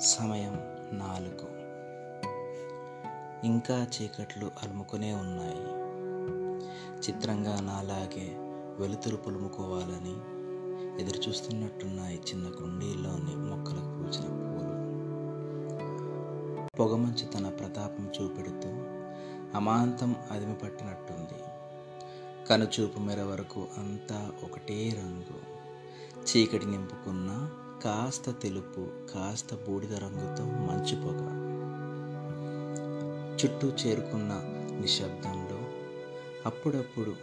సమయం నాలుగు. ఇంకా చీకట్లు అలుముకునే ఉన్నాయి. చిత్రంగా నాలాగే వెలుతురు పులుముకోవాలని ఎదురుచూస్తున్నట్టున్నాయి చిన్న కుండీల్లోని మొక్కలకు పూచిన పూలు. పొగమంచు తన ప్రతాపం చూపెడుతూ అమాంతం అదిమి పట్టినట్టుంది కనుచూపు మేర వరకు అంతా ఒకటే రంగు. చీకటి నింపుకున్న కాస్త తెలుపు కాస్త బూడిద రంగుతో మంచు పొగ. చుట్టూ చేరుకున్న నిశ్శబ్దంలో అప్పుడప్పుడు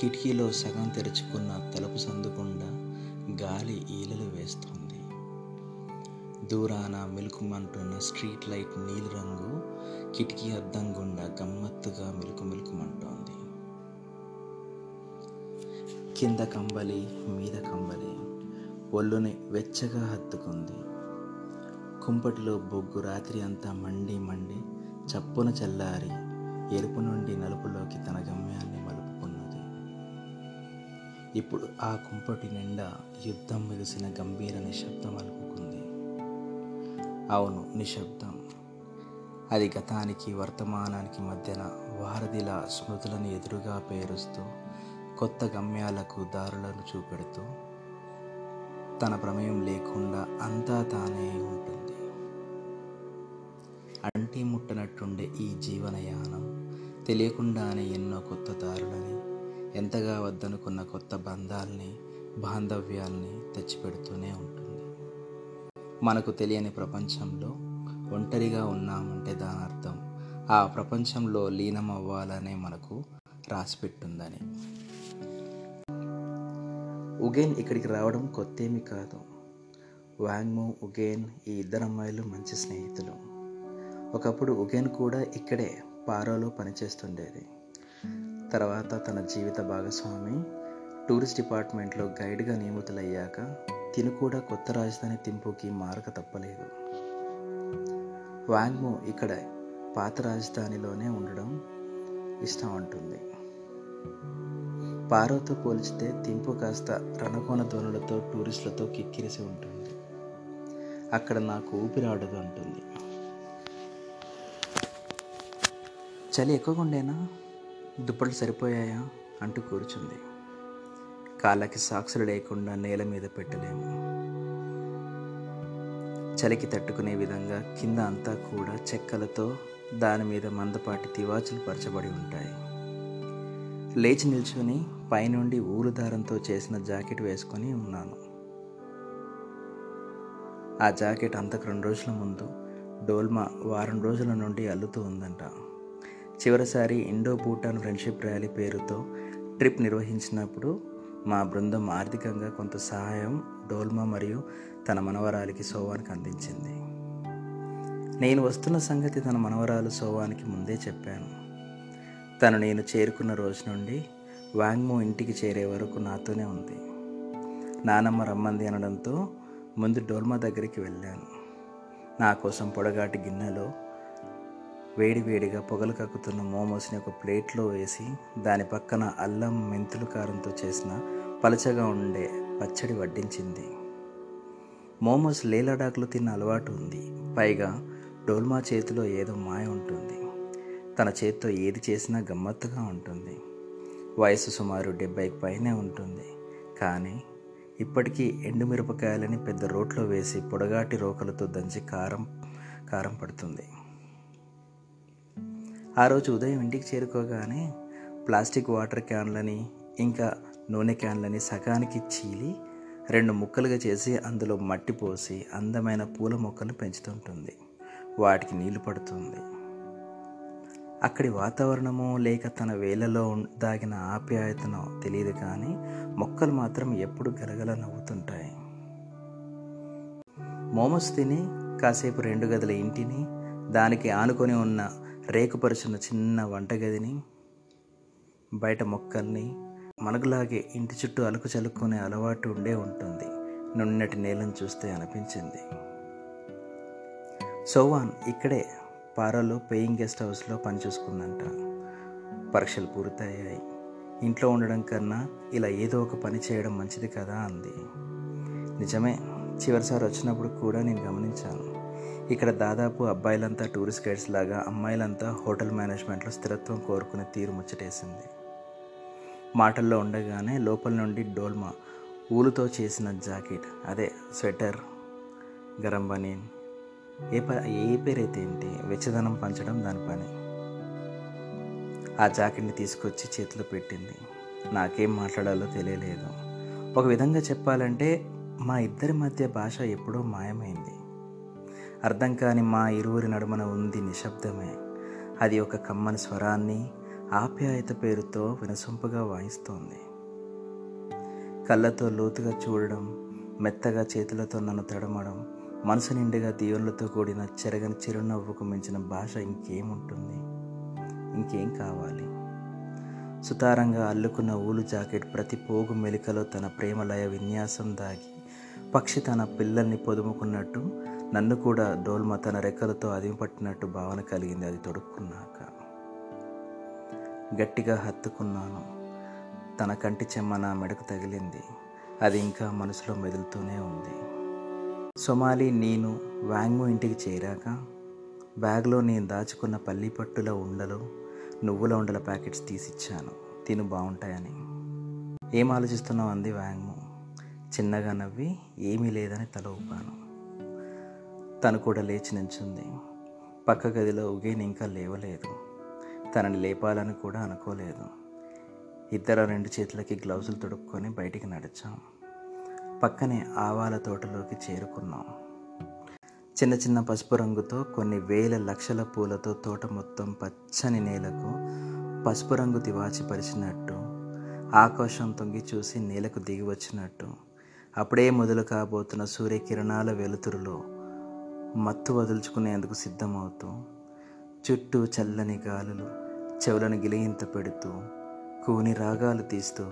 కిటికీలో సగం తెరుచుకున్న తలుపు సందుకుండా గాలి ఈలలు వేస్తుంది. దూరాన మెలుకుమంటున్న స్ట్రీట్ లైట్ నీలిరంగు కిటికీ అద్దం గుండా గమ్మత్తుగా మెలుకు మెలుకుమంటోంది కింద కంబలి మీద కంబలి ఒళ్ళుని వెచ్చగా హత్తుకుంది. కుంపటిలో బొగ్గు రాత్రి అంతా మండి మండి చప్పున చల్లారి ఎరుపు నుండి నలుపులోకి తన గమ్యాన్ని మలుపుకున్నది. ఇప్పుడు ఆ కుంపటి నిండా యుద్ధం మిగిసిన గంభీర నిశ్శబ్దం అలుపుకుంది. అవును నిశ్శబ్దం. అది గతానికి వర్తమానానికి మధ్యన వారధిలా స్మృతులను ఎదురుగా పేరుస్తూ కొత్త గమ్యాలకు దారులను చూపెడుతూ తన ప్రమేయం లేకుండా అంతా తానే ఉంటుంది. అంటి ముట్టనట్టుండే ఈ జీవనయానం తెలియకుండానే ఎన్నో కొత్త దారులని ఎంతగా వద్దనుకున్న కొత్త బంధాల్ని బాంధవ్యాల్ని తెచ్చిపెడుతూనే ఉంటుంది. మనకు తెలియని ప్రపంచంలో ఒంటరిగా ఉన్నామంటే దాని అర్థం ఆ ప్రపంచంలో లీనం అవ్వాలనే మనకు రాసిపెట్టుందని. ఉగేన్ ఇక్కడికి రావడం కొత్తేమి కాదు. వాంగ్మో ఉగేన్ ఈ ఇద్దరు అమ్మాయిలు మంచి స్నేహితులు. ఒకప్పుడు ఉగేన్ కూడా ఇక్కడే పారోలో పనిచేస్తుండేది. తర్వాత తన జీవిత భాగస్వామి టూరిస్ట్ డిపార్ట్మెంట్లో గైడ్గా నియమితులయ్యాక తిను కూడా కొత్త రాజధాని తింపుకి మారక తప్పలేదు. వాంగ్మో ఇక్కడ పాత రాజధానిలోనే ఉండడం ఇష్టం ఉంటుంది పారోతో పోల్చితే తింపు కాస్త రణకోణ ధ్వనులతో టూరిస్టులతో కిక్కిరిసి ఉంటుంది. అక్కడ నాకు ఊపిరాడదు అంటుంది. చలి ఎక్కువగా ఉండేనా దుప్పట్లు సరిపోయాయా? అంటూ కూర్చుంది. కాళ్ళకి సాక్సులు లేకుండా నేల మీద పెట్టలేము. చలికి తట్టుకునే విధంగా కింద అంతా కూడా చెక్కలతో దాని మీద మందపాటి తివాచులు పరచబడి ఉంటాయి. లేచి నిల్చుని పైనుండి ఊరు దారంతో చేసిన జాకెట్ వేసుకొని ఉన్నాను. ఆ జాకెట్ అంతకు రెండు రోజుల ముందు డోల్మా వారం రోజుల నుండి అల్లుతూ ఉందంట. చివరిసారి ఇండో భూటాన్ ఫ్రెండ్షిప్ ర్యాలీ పేరుతో ట్రిప్ నిర్వహించినప్పుడు మా బృందం ఆర్థికంగా కొంత సహాయం డోల్మా మరియు తన మనవరాలికి సోవానికి అందించింది. నేను వస్తున్న సంగతి తన మనవరాలు సోవానికి ముందే చెప్పాను. తను నేను చేరుకున్న రోజు నుండి వాంగ్మో ఇంటికి చేరే వరకు నాతోనే ఉంది. నానమ్మ రమ్మంది అనడంతో ముందు డోల్మా దగ్గరికి వెళ్ళాను. నా కోసం పొడగాటి గిన్నెలో వేడివేడిగా పొగలు కక్కుతున్న మోమోస్ని ఒక ప్లేట్లో వేసి దాని పక్కన అల్లం మెంతులు కారంతో చేసిన పలచగా ఉండే పచ్చడి వడ్డించింది. మోమోస్ లేలడాకులు తిన్న అలవాటు ఉంది. పైగా డోల్మా చేతిలో ఏదో మాయ ఉంటుంది. తన చేతితో ఏది చేసినా గమ్మత్తుగా ఉంటుంది. వయసు సుమారు డెబ్బైకి పైనే ఉంటుంది. కానీ ఇప్పటికీ ఎండుమిరపకాయలని పెద్ద రోట్లో వేసి పొడగాటి రోకలతో దంచి కారం కారం పడుతుంది. ఆ రోజు ఉదయం ఇంటికి చేరుకోగానే ప్లాస్టిక్ వాటర్ క్యాన్లని ఇంకా నూనె క్యాన్లని సగానికి చీలి రెండు ముక్కలుగా చేసి అందులో మట్టి పోసి అందమైన పూల మొక్కలు పెంచుతుంటుంది. వాటికి నీళ్ళు పడుతుంది. అక్కడి వాతావరణమో లేక తన వేలలో దాగిన ఆప్యాయతనో తెలియదు కానీ మొక్కలు మాత్రం ఎప్పుడు గలగల నవ్వుతుంటాయి. మోమోస్ తిని కాసేపు రెండు గదుల ఇంటిని దానికి ఆనుకొని ఉన్న రేకుపరుచున్న చిన్న వంటగదిని బయట మొక్కల్ని మనకులాగే ఇంటి చుట్టూ అలుకు చలుక్కునే అలవాటు ఉండే ఉంటుంది. నున్నటి నేలను చూస్తే అనిపించింది. సోవాన్ ఇక్కడే. పారాలో పేయింగ్ గెస్ట్ హౌస్లో పనిచేసుకుందంట పరీక్షలు పూర్తయ్యాయి. ఇంట్లో ఉండడం కన్నా ఇలా ఏదో ఒక పని చేయడం మంచిది కదా అంది. నిజమే చివరిసారి వచ్చినప్పుడు కూడా నేను గమనించాను. ఇక్కడ దాదాపు అబ్బాయిలంతా టూరిస్ట్ గైడ్స్ లాగా అమ్మాయిలంతా హోటల్ మేనేజ్మెంట్లో స్థిరత్వం కోరుకునే తీరు ముచ్చటేసింది. మాటల్లో ఉండగానే లోపల నుండి డోల్మా ఊలుతో చేసిన జాకెట్ అదే స్వెటర్ గరం బనీన్ ఏ ప ఏ పేరైతే ఏంటి? వెచ్చదనం పంచడం దాని పని. ఆ జాకెట్ని తీసుకొచ్చి చేతిలో పెట్టింది. నాకేం మాట్లాడాలో తెలియలేదు. ఒక విధంగా చెప్పాలంటే మా ఇద్దరి మధ్య భాష ఎప్పుడో మాయమైంది. అర్థం కాని మా ఇరువురి నడుమన ఉంది నిశ్శబ్దమే. అది ఒక కమ్మని స్వరాన్ని ఆప్యాయత పేరుతో వినసొంపుగా వాయిస్తోంది. కళ్ళతో లోతుగా చూడడం మెత్తగా చేతులతో నన్ను తడమడం మనసు నిండుగా దీవులతో కూడిన చెరగని చిరునవ్వుకు మించిన భాష ఇంకేముంటుంది? ఇంకేం కావాలి? సుతారంగా అల్లుకున్న ఊలు జాకెట్ ప్రతి పోగు మెలికలో తన ప్రేమలయ విన్యాసం దాగి పక్షి తన పిల్లల్ని పొదుముకున్నట్టు నన్ను కూడా డోల్మ తన రెక్కలతో అదింపట్టినట్టు భావన కలిగింది అది తొడుక్కున్నాక. గట్టిగా హత్తుకున్నాను. తన కంటి చెమ్మ నా మెడకు తగిలింది. అది ఇంకా మనసులో మెదులుతూనే ఉంది. సొమాలి నేను వాంగ్మో ఇంటికి చేరాక బ్యాగ్లో నేను దాచుకున్న పల్లిపట్టుల ఉండలు నువ్వుల ఉండల ప్యాకెట్స్ తీసిచ్చాను. తిను బాగుంటాయని ఏం ఆలోచిస్తున్నావు అంది వాంగ్మో. చిన్నగా నవ్వి ఏమీ లేదని తల ఊపాను. తను కూడా లేచి నించుంది. పక్క గదిలో ఉగేని ఇంకా లేవలేదు. తనని లేపాలని కూడా అనుకోలేదు. ఇద్దరు రెండు చేతులకి గ్లౌజులు తొడుక్కొని బయటికి నడిచాం. పక్కనే ఆవాల తోటలోకి చేరుకున్నాం. చిన్న చిన్న పసుపు రంగుతో కొన్ని వేల లక్షల పూలతో తోట మొత్తం పచ్చని నేలకు పసుపు రంగు తివాచి పరిచినట్టు ఆకాశం తొంగి చూసి నేలకు దిగి వచ్చినట్టు. అప్పుడే మొదలు కాబోతున్న సూర్యకిరణాల వెలుతురులో మత్తు వదులుచుకునేందుకు సిద్ధమవుతూ చుట్టూ చల్లని గాలులు చెవులను గిలిగింత పెడుతూ కూని రాగాలు తీస్తూ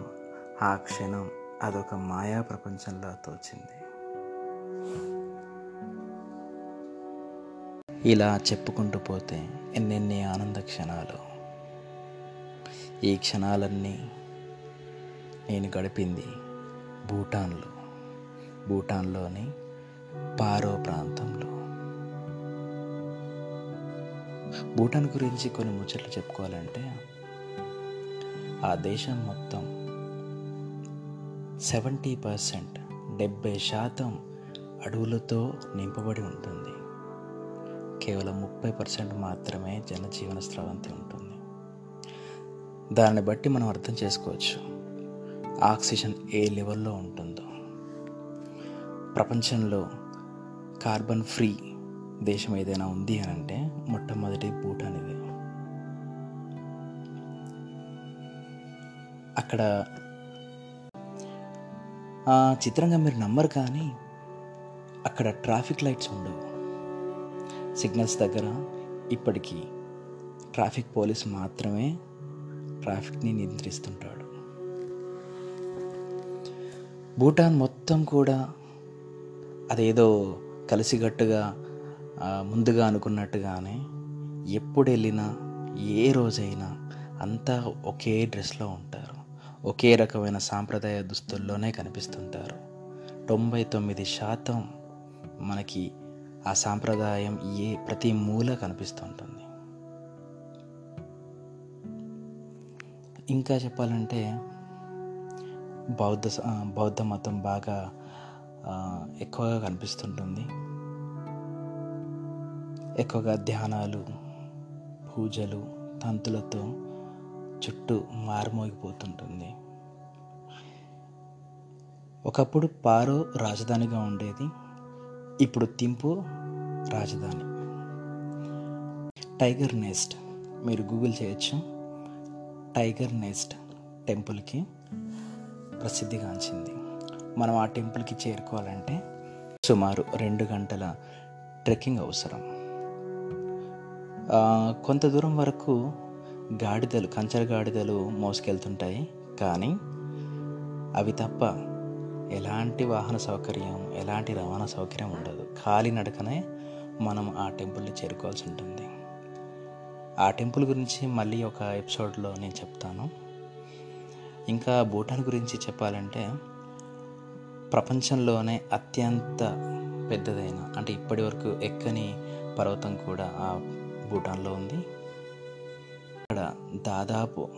ఆ క్షణం అదొక మాయా ప్రపంచంలా తోచింది. ఇలా చెప్పుకుంటూ పోతే ఎన్నెన్ని ఆనంద క్షణాలు. ఈ క్షణాలన్నీ నేను గడిపింది భూటాన్లో భూటాన్లోని పారో ప్రాంతంలో. భూటాన్ గురించి కొన్ని ముచ్చట్లు చెప్పుకోవాలంటే ఆ దేశం మొత్తం సెవెంటీ పర్సెంట్ డెబ్బై శాతం అడవులతో నింపబడి ఉంటుంది. కేవలం ముప్పై పర్సెంట్ మాత్రమే జనజీవన స్రవంతి ఉంటుంది. దాన్ని బట్టి మనం అర్థం చేసుకోవచ్చు. ఆక్సిజన్ ఏ లెవెల్లో ఉంటుందో. ప్రపంచంలో కార్బన్ ఫ్రీ దేశం ఏదైనా ఉంది అని అంటే మొట్టమొదటి భూటాన్ ఇది. అక్కడ చిత్రంగా మీరు నమ్మరు కానీ అక్కడ ట్రాఫిక్ లైట్స్ ఉండవు. సిగ్నల్స్ దగ్గర ఇప్పటికీ ట్రాఫిక్ పోలీస్ మాత్రమే ట్రాఫిక్ని నియంత్రిస్తుంటాడు. భూటాన్ మొత్తం కూడా అదేదో కలిసిగట్టుగా ముందుగా అనుకున్నట్టుగానే ఎప్పుడు వెళ్ళినా ఏ రోజైనా అంతా ఒకే డ్రెస్లో ఉంటారు. ఒకే రకమైన సాంప్రదాయ దుస్తుల్లోనే కనిపిస్తుంటారు. తొంభై తొమ్మిది శాతం మనకి ఆ సాంప్రదాయం ఏ ప్రతి మూల కనిపిస్తుంటుంది. ఇంకా చెప్పాలంటే బౌద్ధ స- బౌద్ధ మతం బాగా ఎక్కువగా కనిపిస్తుంటుంది. ఎక్కువగా ధ్యానాలు పూజలు తంతులతో చుట్టూ మారుమోగిపోతుంటుంది. ఒకప్పుడు పారో రాజధానిగా ఉండేది ఇప్పుడు తింపు రాజధాని. Tiger Nest. మీరు గూగుల్ చేయొచ్చు. టైగర్ నెస్ట్ టెంపుల్కి ప్రసిద్ధిగాంచింది. మనం ఆ టెంపుల్కి చేరుకోవాలంటే సుమారు రెండు గంటల ట్రెక్కింగ్ అవసరం. కొంత దూరం వరకు గాడిదలు కంచర గాడిదలు మోసుకెళ్తుంటాయి. కానీ అవి తప్ప ఎలాంటి వాహన సౌకర్యం ఎలాంటి రవాణా సౌకర్యం ఉండదు. కాలినడకనే మనం ఆ టెంపుల్ని చేరుకోవాల్సి ఉంటుంది. ఆ టెంపుల్ గురించి మళ్ళీ ఒక ఎపిసోడ్లో నేను చెప్తాను. ఇంకా భూటాన్ గురించి చెప్పాలంటే ప్రపంచంలోనే అత్యంత పెద్దదైన అంటే ఇప్పటి వరకు ఎక్కని పర్వతం కూడా ఆ భూటాన్లో ఉంది. ఇక్కడ దాదాపు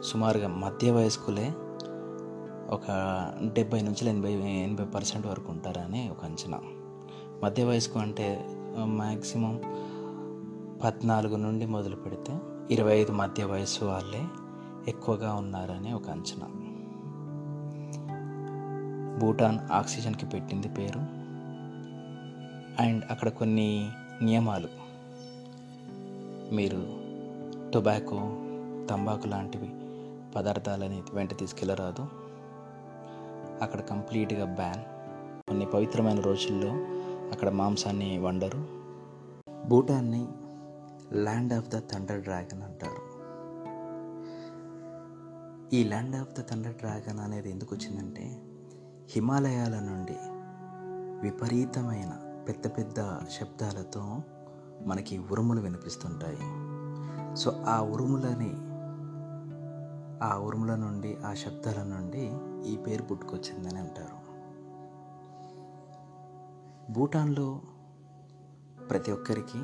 సుమారుగా మధ్య వయస్కులే ఒక డెబ్బై నుంచి ఎనభై ఎనభై పర్సెంట్ వరకు ఉంటారని ఒక అంచనా. మధ్య వయస్కు అంటే మ్యాక్సిమం పద్నాలుగు నుండి మొదలు పెడితే ఇరవై ఐదు మధ్య వయసు వాళ్ళే ఎక్కువగా ఉన్నారని ఒక అంచనా. భూటాన్ ఆక్సిజన్కి పెట్టింది పేరు. అండ్ అక్కడ కొన్ని నియమాలు. మీరు టొబాకో తంబాకు లాంటివి పదార్థాలని వెంట తీసుకెళ్ళరాదు అక్కడ కంప్లీట్గా బ్యాన్. కొన్ని పవిత్రమైన రోజుల్లో అక్కడ మాంసాన్ని వండరు. భూటాన్ని land of the thunder dragon అంటారు. ఈ land of the thunder dragon అనేది ఎందుకు వచ్చిందంటే హిమాలయాల నుండి విపరీతమైన పెద్ద పెద్ద శబ్దాలతో మనకి ఉరుములు వినిపిస్తుంటాయి. సో ఆ ఉరుములని ఆ ఉరుముల నుండి ఆ శబ్దాల నుండి ఈ పేరు పుట్టుకొచ్చిందని అంటారు. భూటాన్లో ప్రతి ఒక్కరికి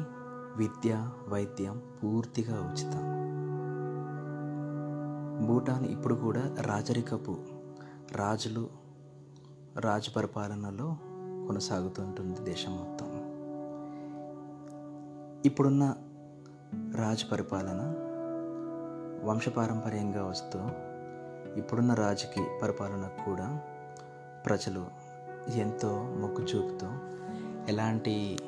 విద్య వైద్యం పూర్తిగా ఉచితం. భూటాన్ ఇప్పుడు కూడా రాజరికపు రాజులు రాజు పరిపాలనలో కొనసాగుతుంటుంది దేశం మొత్తం. ఇప్పుడున్న రాజు పరిపాలన వంశపారంపర్యంగా వస్తూ ఇప్పుడున్న రాజుకి పరిపాలనకు కూడా ప్రజలు ఎంతో మొగ్గు చూపుతూ ఎలాంటి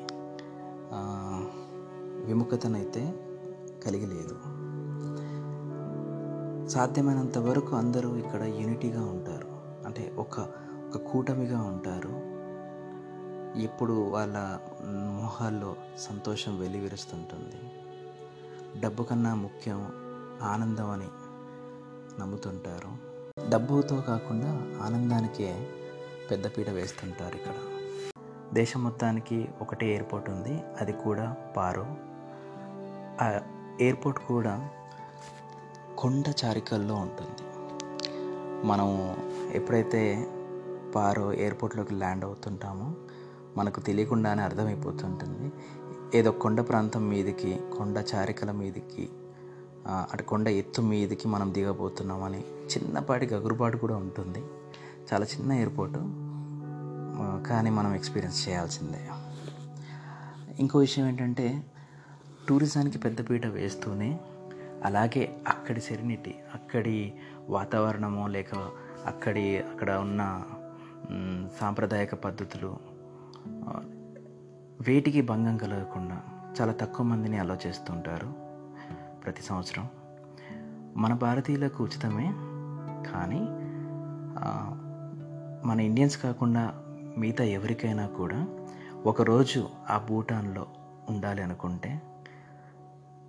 విముఖతనైతే కలిగి లేదు సాధ్యమైనంత వరకు అందరూ ఇక్కడ యూనిటీగా ఉంటారు. అంటే ఒక ఒక కూటమిగా ఉంటారు. ఎప్పుడు వాళ్ళ మొహాల్లో సంతోషం వెలివిరుస్తుంటుంది డబ్బు కన్నా ముఖ్యం ఆనందం అని నమ్ముతుంటారు. డబ్బుతో కాకుండా ఆనందానికే పెద్దపీట వేస్తుంటారు ఇక్కడ. దేశం మొత్తానికి ఒకటే ఎయిర్పోర్ట్ ఉంది. అది కూడా పారో. ఆ ఎయిర్పోర్ట్ కూడా కొండ చారికల్లో ఉంటుంది. మనం ఎప్పుడైతే పారో ఎయిర్పోర్ట్లోకి ల్యాండ్ అవుతుంటామో మనకు తెలియకుండానే అర్థమైపోతుంటుంది. ఏదో కొండ ప్రాంతం మీదకి కొండ చారికల మీదకి అటు కొండ ఎత్తు మీదకి మనం దిగబోతున్నామని చిన్నపాటి గగురుపాటు కూడా ఉంటుంది. చాలా చిన్న ఎయిర్పోర్టు కానీ మనం ఎక్స్పీరియన్స్ చేయాల్సిందే. ఇంకో విషయం ఏంటంటే టూరిజానికి పెద్దపీట వేస్తూనే అలాగే అక్కడి సెరినిటీ అక్కడి వాతావరణము లేక అక్కడి అక్కడ ఉన్న సాంప్రదాయక పద్ధతులు వేటికి భంగం కలగకుండా చాలా తక్కువ మందిని అలో చేస్తుంటారు ప్రతి సంవత్సరం. మన భారతీయులకు ఉచితమే కానీ మన ఇండియన్స్ కాకుండా మిగతా ఎవరికైనా కూడా ఒకరోజు ఆ భూటాన్లో ఉండాలి అనుకుంటే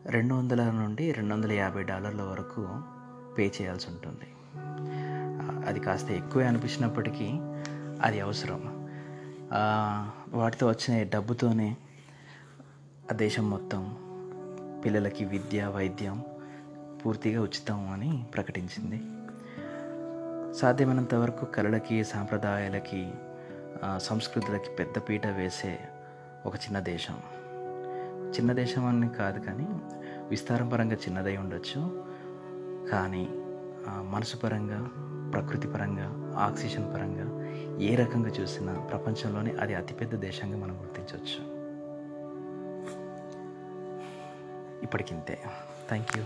రెండు వందల నుండి రెండు వందల యాభై డాలర్ల వరకు పే చేయాల్సి ఉంటుంది. అది కాస్త ఎక్కువే అనిపించినప్పటికీ అది అవసరం. వాటితో వచ్చిన డబ్బుతోనే ఆ దేశం మొత్తం పిల్లలకి విద్య వైద్యం పూర్తిగా ఉచితం అని ప్రకటించింది. సాధ్యమైనంత వరకు కళలకి సాంప్రదాయాలకి సంస్కృతులకి పెద్దపీట వేసే ఒక చిన్న దేశం. చిన్న దేశం అని కాదు కానీ విస్తారం పరంగా చిన్నదై ఉండొచ్చు. కానీ మనసు పరంగా ప్రకృతి పరంగా ఆక్సిజన్ పరంగా ఏ రకంగా చూసినా ప్రపంచంలోనే అది అతిపెద్ద దేశంగా మనం గుర్తించవచ్చు. ఇప్పటికింతే. Thank you